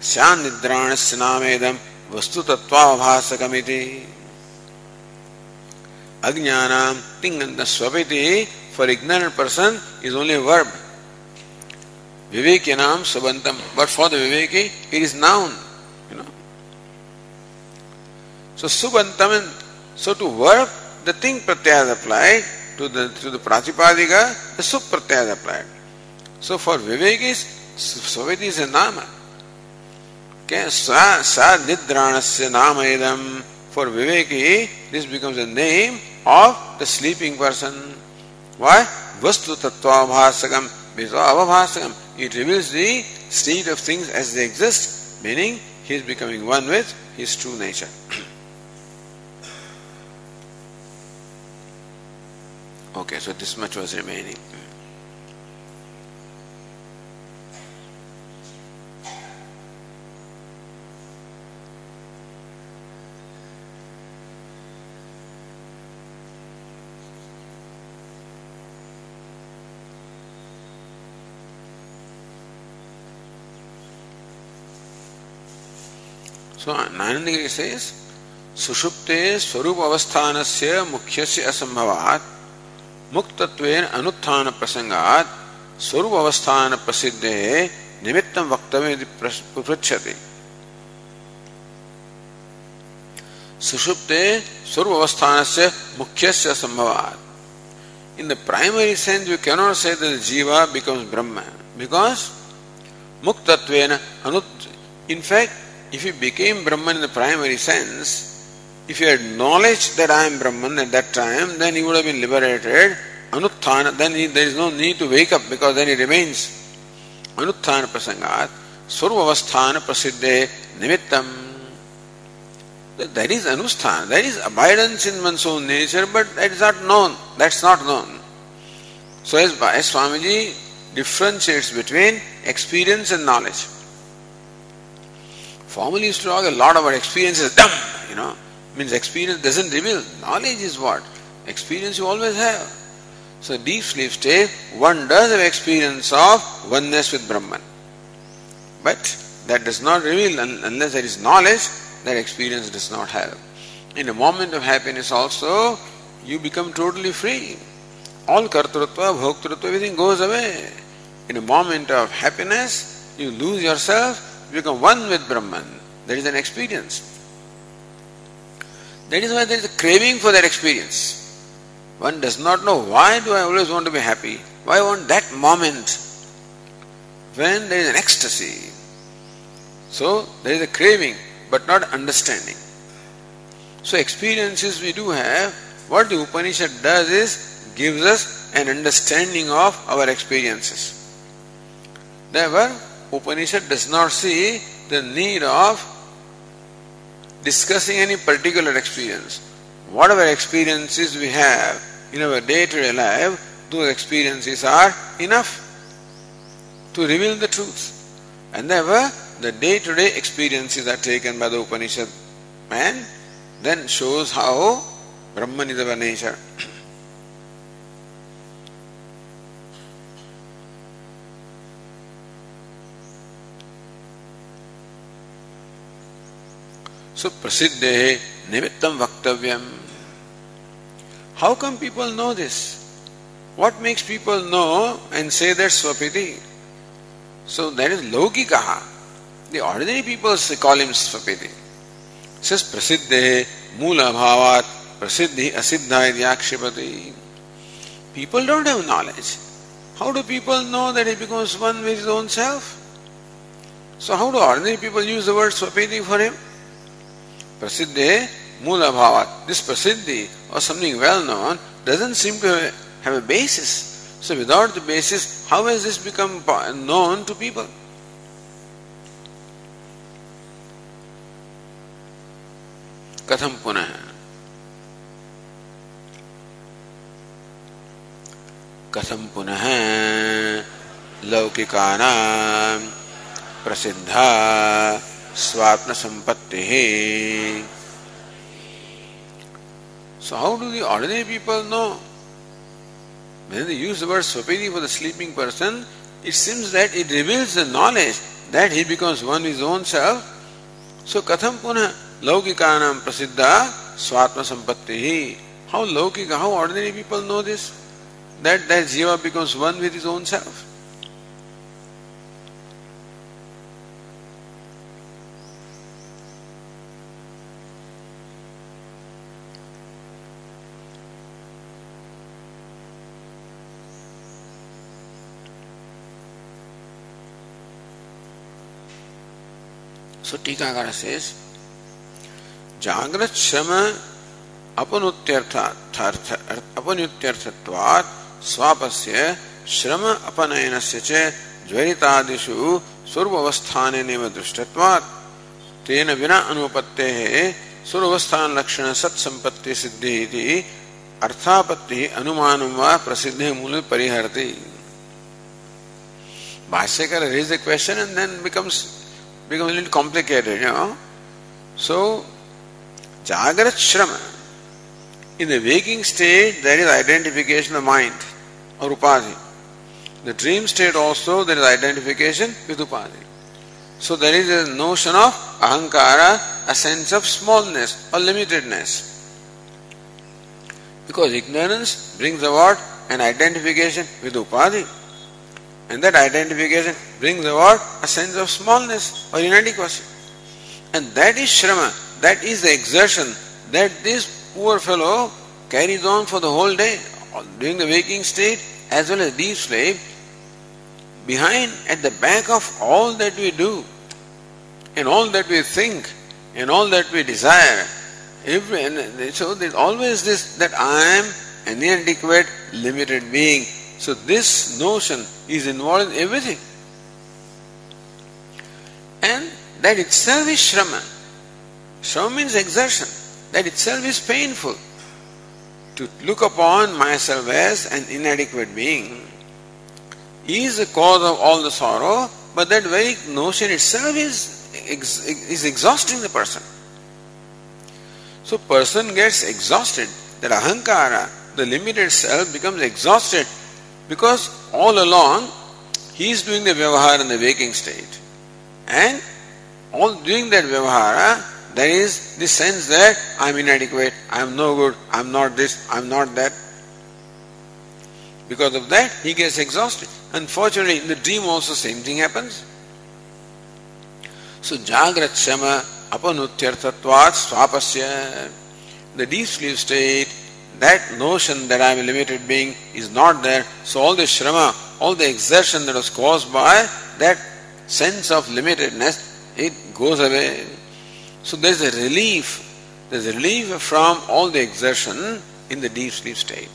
श्यान निद्राणस्य नामेदम वस्तु तत्वाभासकमिति अज्ञानाम तिंगंत स्वपिति for ignorant person is only a verb. Vivekinam subantam, but for the Viveki it is noun. You know. So subantam So to verb, the thing pratyaya is applied, to the, to the pratipadika, the sup is applied. So for vivekis, Swapiti is a nama. Okay, sa, sa nidranasya nama idam. For viveki, this becomes a name of the sleeping person. Why? Vastu tattva bhasakam, avabhasakam. It reveals the state of things as they exist, meaning he is becoming one with his true nature. Okay, so this much was remaining. So Nanandagiri says, सुषुप्ते स्वरूप अवस्थान से मुख्य से असंभवात मुक्तत्वेन अनुत्थान प्रसंगात स्वरूप अवस्थान प्रसिद्ध है निमित्त वक्तव्य पृछति सुषुप्ते स्वरूप अवस्थान से मुख्य से संभवात in the primary sense you cannot say jiva becomes Brahma because मुक्तत्वेन in fact If you became Brahman in the primary sense, if you had knowledge that I am Brahman at that time, then you would have been liberated. Anuttana, then he, there is no need to wake up because then he remains. Anuttana prasangat, survavasthana prasiddhe nimittam. There is anusthana, there is abidance in one's own nature, but that is not known. That's not known. So as, as Swamiji differentiates between experience and knowledge. Used to talk a lot about experience as dumb, you know. Means experience doesn't reveal. Knowledge is what? Experience you always have. So deep sleep state, one does have experience of oneness with Brahman. But that does not reveal unless there is knowledge, that experience does not have. In a moment of happiness also, you become totally free. All kartrutva, bhoktrutva, everything goes away. In a moment of happiness, you lose yourself, you become one with Brahman. There is an experience. That is why there is a craving for that experience. One does not know why do I always want to be happy? Why want that moment when there is an ecstasy. So there is a craving but not understanding. So experiences we do have, what the Upanishad does is gives us an understanding of our experiences. Therefore, Upanishad does not see the need of discussing any particular experience. Whatever experiences we have in our day to day life, those experiences are enough to reveal the truth. And therefore, the day to day experiences are taken by the Upanishad man, then shows how Brahman is our nature. सुप्रसिद्धे निमित्तम वक्तव्यम how come people know this what makes people know and say that स्वपिति so that is लौकी कहा the ordinary people call him स्वपिति सिस प्रसिद्धे मूल अभावात प्रसिद्धि असिद्धा यदि आक्षेपति People don't have knowledge. How do people know that he becomes one with his own self? So how do ordinary people use the word swapiti for him? Prasiddhe Mula Bhavat. This Prasiddhi or something well known doesn't seem to have a basis. So without the basis, how has this become known to people? कथम पुनः कथम पुनः लौकिकानां प्रसिद्धा स्वात्म संपत्ति So how do the ordinary people know? When they use the word swapiti for the sleeping person, it seems that it reveals the knowledge that he becomes one with his own self. So katham puna laukikanam prasiddha swatma sampatti. How laukika, how ordinary people know this? That that jiva becomes one with his own self. So Tikakara says, Jagrat Shrama अपनुत्यर्थत्वात् स्वापस्य श्रम अपनयनस्य च ज्वरितादिषु सर्वस्थानेनैव दृष्टत्वात्। तेन विना अनुपत्तेः सर्वस्थान लक्षण सत्संपत्ति सिद्धि इति अर्थापत्ति अनुमानं वा प्रसिद्धे मूल परिहरति। भाष्यकर raise the question and then becomes becomes a little complicated, you know. So, Jagrat Shrama. In the waking state, there is identification of mind or upadhi. The dream state also, there is identification with upadhi. So, there is a notion of ahankara, a sense of smallness or limitedness. Because ignorance brings about an identification with upadhi. And that identification brings about a sense of smallness or inadequacy. And that is shrama, that is the exertion that this poor fellow carries on for the whole day, during the waking state as well as deep sleep. Behind, at the back of all that we do, and all that we think, and all that we desire, every, so there's always this that I am an inadequate, limited being so this notion is involved in everything. And that itself is shrama. Shrama means exertion. That itself is painful. To look upon myself as an inadequate being is the cause of all the sorrow, but that very notion itself is, is exhausting the person. So person gets exhausted. That ahankara, the limited self, becomes exhausted because all along he is doing the vyavahara in the waking state. And all doing that vyavahara, there is the sense that I am inadequate, I am no good, I am not this, I am not that. Because of that, he gets exhausted. Unfortunately, in the dream also same thing happens. So Jagrat Shrama Apanutyarthatvat Swapasya. The deep sleep state, that notion that I am a limited being is not there. So all the shrama, all the exertion that was caused by that sense of limitedness, it goes away. So there is a relief. There is a relief from all the exertion in the deep sleep state.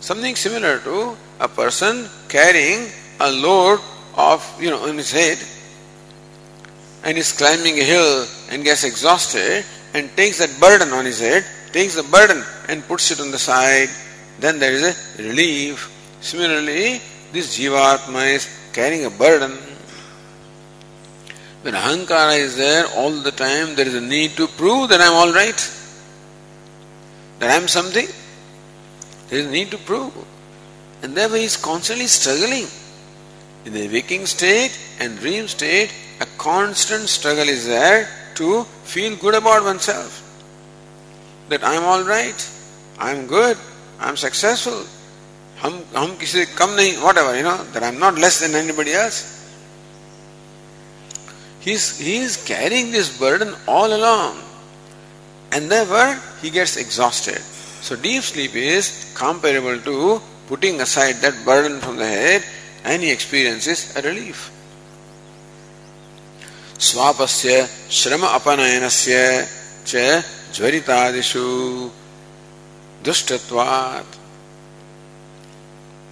Something similar to a person carrying a load of, you know, on his head and is climbing a hill and gets exhausted and takes that burden on his head, takes the burden and puts it on the side, then there is a relief. Similarly, this Jivatma is carrying a burden. When Ahankara is there all the time, there is a need to prove that I am alright, that I am something. There is a need to prove. And therefore he is constantly struggling. In the waking state and dream state, a constant struggle is there to feel good about oneself That I am alright, I am good, I am successful, hum, hum kisi kam nahi, whatever, you know, that I am not less than anybody else. He is, he is carrying this burden all along and therefore he gets exhausted. So deep sleep is comparable to putting aside that burden from the head and he experiences a relief. स्वापस्य श्रम अपनयनस्य च ज्वरितादिषु दुष्टत्वात्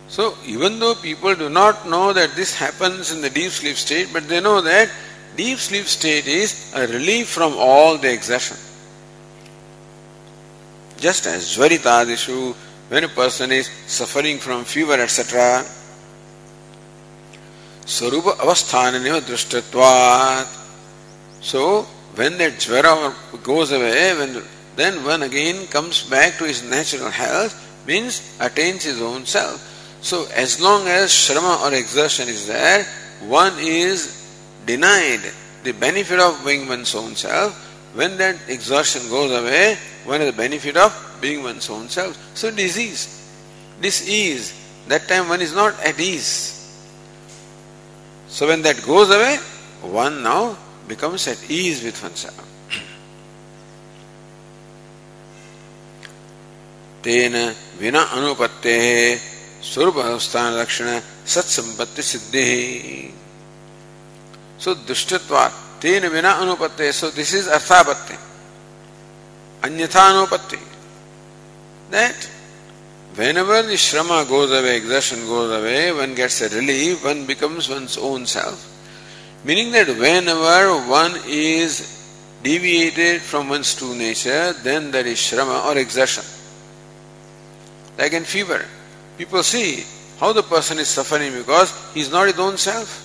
So even though people do not know that this happens in the deep sleep state, but they know that deep sleep state is a relief from all the exertion. Just as Jvaritadishu, when a person is suffering from fever, etc., Sarupa avasthananiva drishtatvat. So, when that jvara goes away, when, then one again comes back to his natural health, means attains his own self. So, as long as shrama or exertion is there, one is denied the benefit of being one's own self. When that exertion goes away, one has the benefit of being one's own self. So, disease, disease, that time one is not at ease. So when that goes away, one now becomes at ease with oneself. तेन विना अनुपत्ते स्वरूप अवस्थान लक्षण सत्संपत्ति सिद्धि सो दुष्टत्वा तेन विना अनुपत्ते so this is अर्थापत्ति अन्यथा अनुपत्ति that Whenever the shrama goes away, exertion goes away, one gets a relief, one becomes one's own self. Meaning that whenever one is deviated from one's true nature, then there is shrama or exertion. Like in fever, people see how the person is suffering because he is not his own self.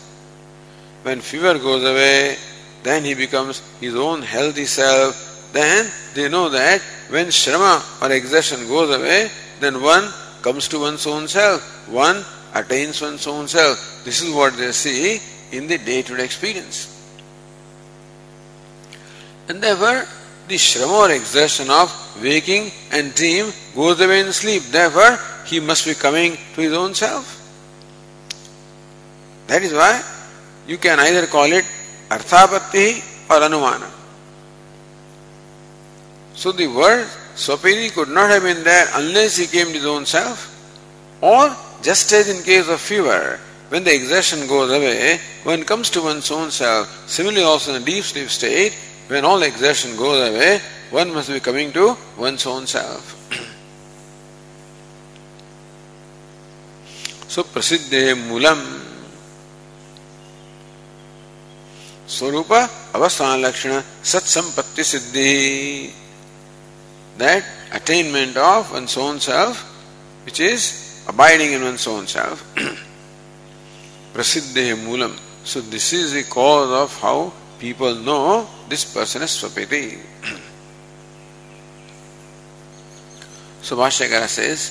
When fever goes away, then he becomes his own healthy self. Then they know that when shrama or exertion goes away, then one comes to one's own self. One attains one's own self. This is what they see in the day to day experience. And therefore, the shrama or exertion of waking and dream goes away in sleep. Therefore, he must be coming to his own self. That is why you can either call it arthapatti or anumana. So the word Swapiti could not have been there unless he came to his own self. Or, just as in case of fever, when the exertion goes away, one comes to one's own self. Similarly, also in a deep sleep state, when all exertion goes away, one must be coming to one's own self. so, prasiddhe mulam स्वरूप अवस्थान लक्षण सत्संपत्ति सिद्धि that attainment of one's own self which is abiding in one's own self prasiddhe moolam so this is the cause of how people know this person is swapiti so Bhashyakara says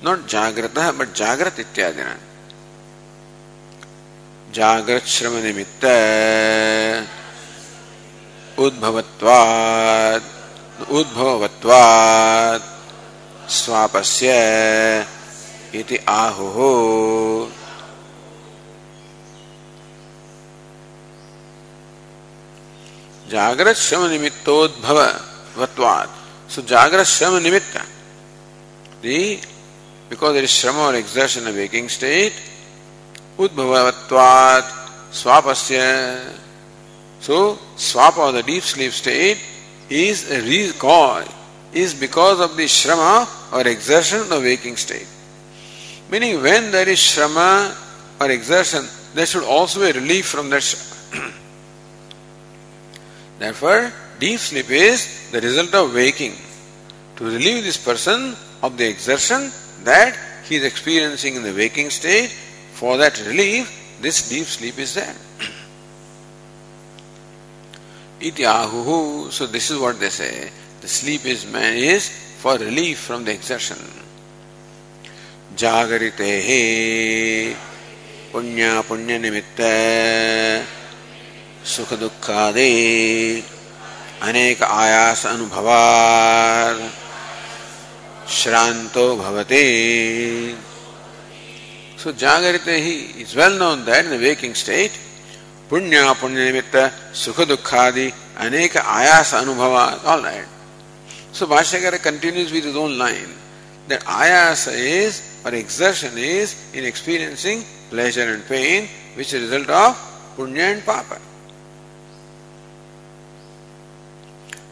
not jagrata but jagrat ityadina जागृत श्रम निमित्त उद्भवत्वात् उद्भवत्वात् स्वापस्य इति आहुः। जागृत श्रम निमित्तोद्भव सो जागृत श्रम निमित्त दी बिकॉज़ देयर इज़ श्रम or exertion in waking state उद्भववत्वात् स्वापस्य so swap of the deep sleep state is रीज cause is because of the श्रम or exertion in the waking state Meaning, when there is shrama or exertion, there should also be relief from that. Therefore, deep sleep is the result of waking. To relieve this person of the exertion that he is experiencing in the waking state, for that relief, this deep sleep is there. Iti ahuhu. So this is what they say. The sleep is man is for relief from the exertion. जागरिते पुण्य पुण्य निमित्त सुख दुखादि अनेक आयास अनुभवार श्रांतो भवते So Jagarite is well known that in the waking state, Punya, Punya Nimitta, Sukha Dukkhadi, Aneka Ayasa Anubhava, all right. So Bhashyakara continues with his own line that ayasa is or exertion is in experiencing pleasure and pain, which is a result of punya and papa.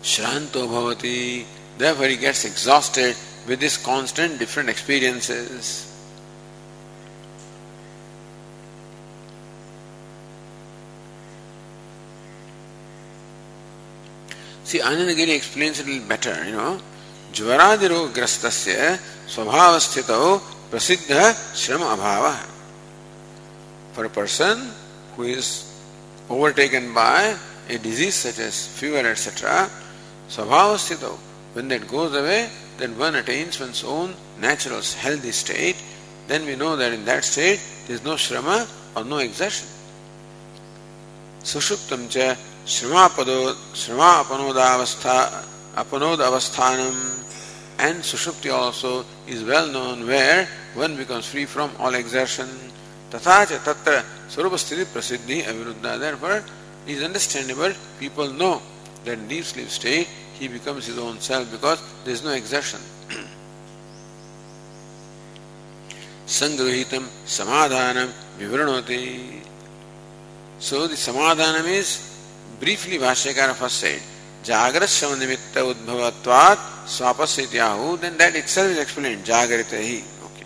Shranto bhavati, therefore he gets exhausted with these constant different experiences. See, Anandagiri explains it a little better, you know. ज्वरादिरोग्रस्तस्य स्वभावस्थितौ प्रसिद्ध श्रम अभाव है For a person who is overtaken by a disease such as fever, etc., swabhavasthito, when that goes away, then one attains one's own natural healthy state, then we know that in that state there is no shrama or no exertion. Sushuptam cha Srimapado, Srimapanodaवस्था, Apanod avasthanam, and Sushupti also is well known where one becomes free from all exertion. Tathacha tatra Swarupasthiti prasiddhi aviruddha. Therefore, it is understandable, people know that deep sleep state he becomes his own self because there is no exertion. Sangruhitam samadhanam vivranoti. So the samadhanam is briefly Bhashyakara first said, जागृत सम निमित्त उद्भवत्वात् स्वापस इत्याहु then that itself is explain जागृत he okay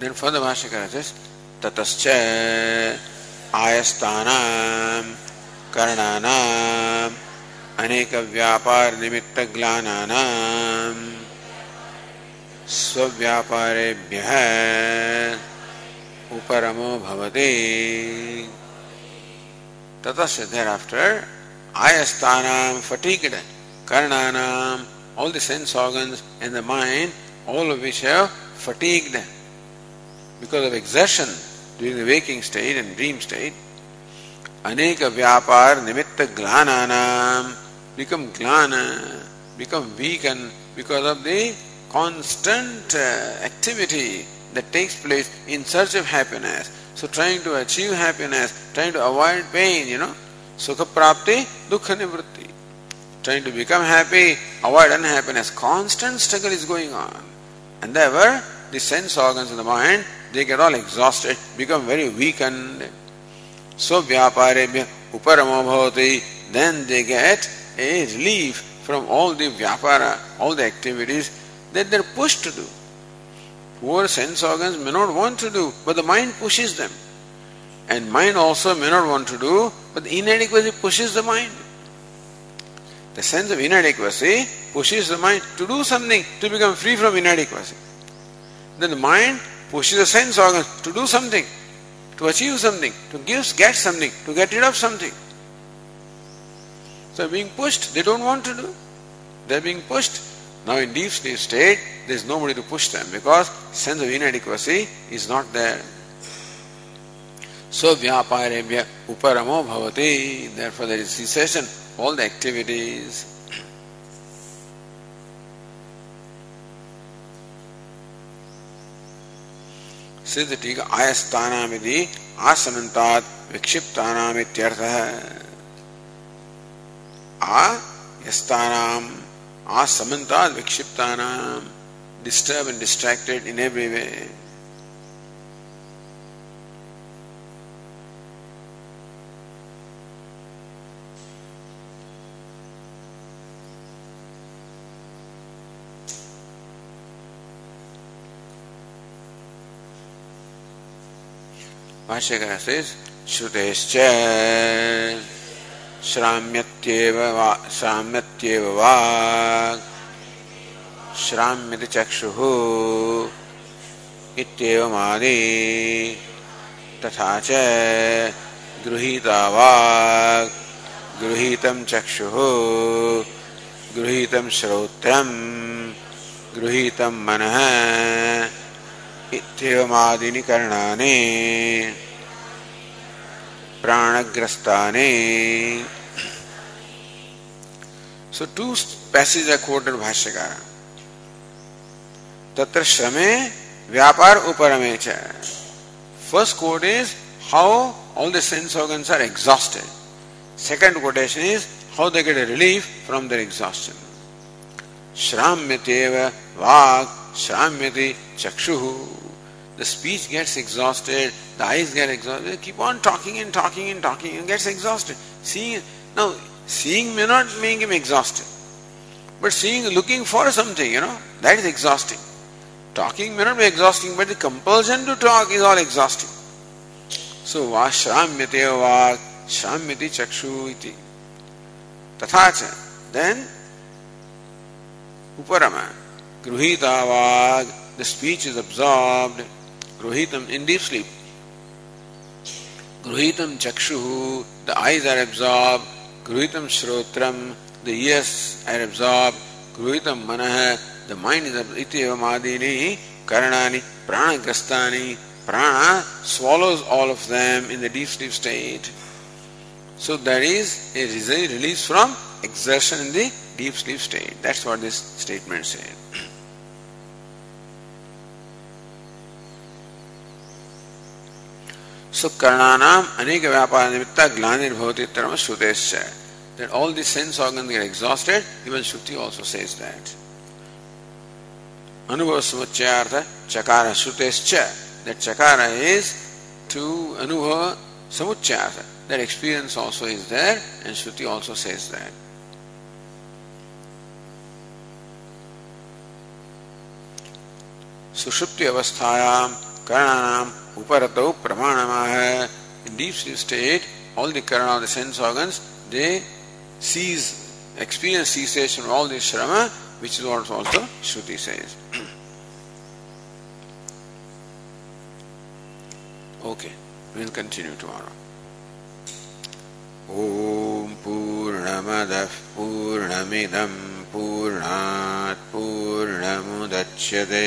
then for the भाष्यकार just ततश्च आयस्तानाम् कर्णानाम् अनेक व्यापार निमित्त ग्लानानां स्वव्यापारेभ्यः उपरमो भवति ततस्य thereafter all the sense organs in the mind all of which because of exertion during waking state and dream state अनेक व्यापार निमित्त ग्लानानां become glana, become weakened because of the constant uh, activity that takes place in search of happiness. So trying to achieve happiness, trying to avoid pain, you know. Sukha prapti, dukkha nivritti. Trying to become happy, avoid unhappiness. Constant struggle is going on. And therefore, the sense organs of the mind, they get all exhausted, become very weakened. So vyaparebhya uparamo bhavati, then they get a relief from all the vyapara, all the activities that they're pushed to do. Poor sense organs may not want to do, but the mind pushes them. And mind also may not want to do, but the inadequacy pushes the mind. The sense of inadequacy pushes the mind to do something to become free from inadequacy. Then the mind pushes the sense organs to do something, to achieve something, to give, get something, to get rid of something. So being pushed, they don't want to do. They're being pushed. Now in deep sleep state, there is nobody to push them because sense of inadequacy is not there. So vyaparebhya uparamo bhavati. Therefore there is cessation, all the activities. सिद्ध टीका आयस्तानामिति आसमन्तात् विक्षिप्तानामित्यर्थः are yastanam, are samantas vikshiptanam, disturbed and distracted in every way. Says, Shrutescha श्राम्यत्येव वा श्राम्यत्येव वाक् श्राम्यति चक्षुः इत्येवमादि तथा च गृहीता वाक् गृहीतं चक्षुः। गृहीतं श्रोत्रम् गृहीतं मनः। इत्येवमादीनि करणानि प्राणग्रस्ताने। सो टू पैसेज अकोटेड भाष्य तत्र श्रमे, व्यापार उपरमे च। First quote is how all the sense organs are exhausted second quotation is how they get relief from their exhaustion श्राम्यतेव वाक् श्राम्यति चक्षुः The speech gets exhausted, the eyes get exhausted. They keep on talking and talking and talking and gets exhausted. Seeing now seeing may not make him exhausted. But seeing looking for something, you know, that is exhausting. Talking may not be exhausting, but the compulsion to talk is all exhausting. So va shramyate va shramyati chakshu iti. Tathacha. Then uparama. Gruhita vag. The speech is absorbed. Gruhitam in deep sleep. Gruhitam chakshu, the eyes are absorbed. Gruhitam shrotram, the ears are absorbed. Gruhitam manah, the mind is absorbed. Iti evamadini karanani pranagrastani. Prana swallows all of them in the deep sleep state. So that is a release from exertion in the deep sleep state. That's what this statement says. Karnanam aneka vyapara nimitta glanirvavati tarama shrutescha. That all the sense organs get exhausted, even Shruti also says that. Anubhava samuchayartha chakara shrutescha. That chakara is to anubhava samuchayartha. That experience also is there and Shruti also says that. सुषुप्ति अवस्थायाम कर्णानाम Uparatau pramanamaha. In deep state, all the karana of the sense organs, they cease, experience cessation of all this shrama, which is what also Shruti says. okay, will continue tomorrow. ॐ पूर्णमदः पूर्णात् पूर्णमुदच्यते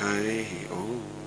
Hey, oh.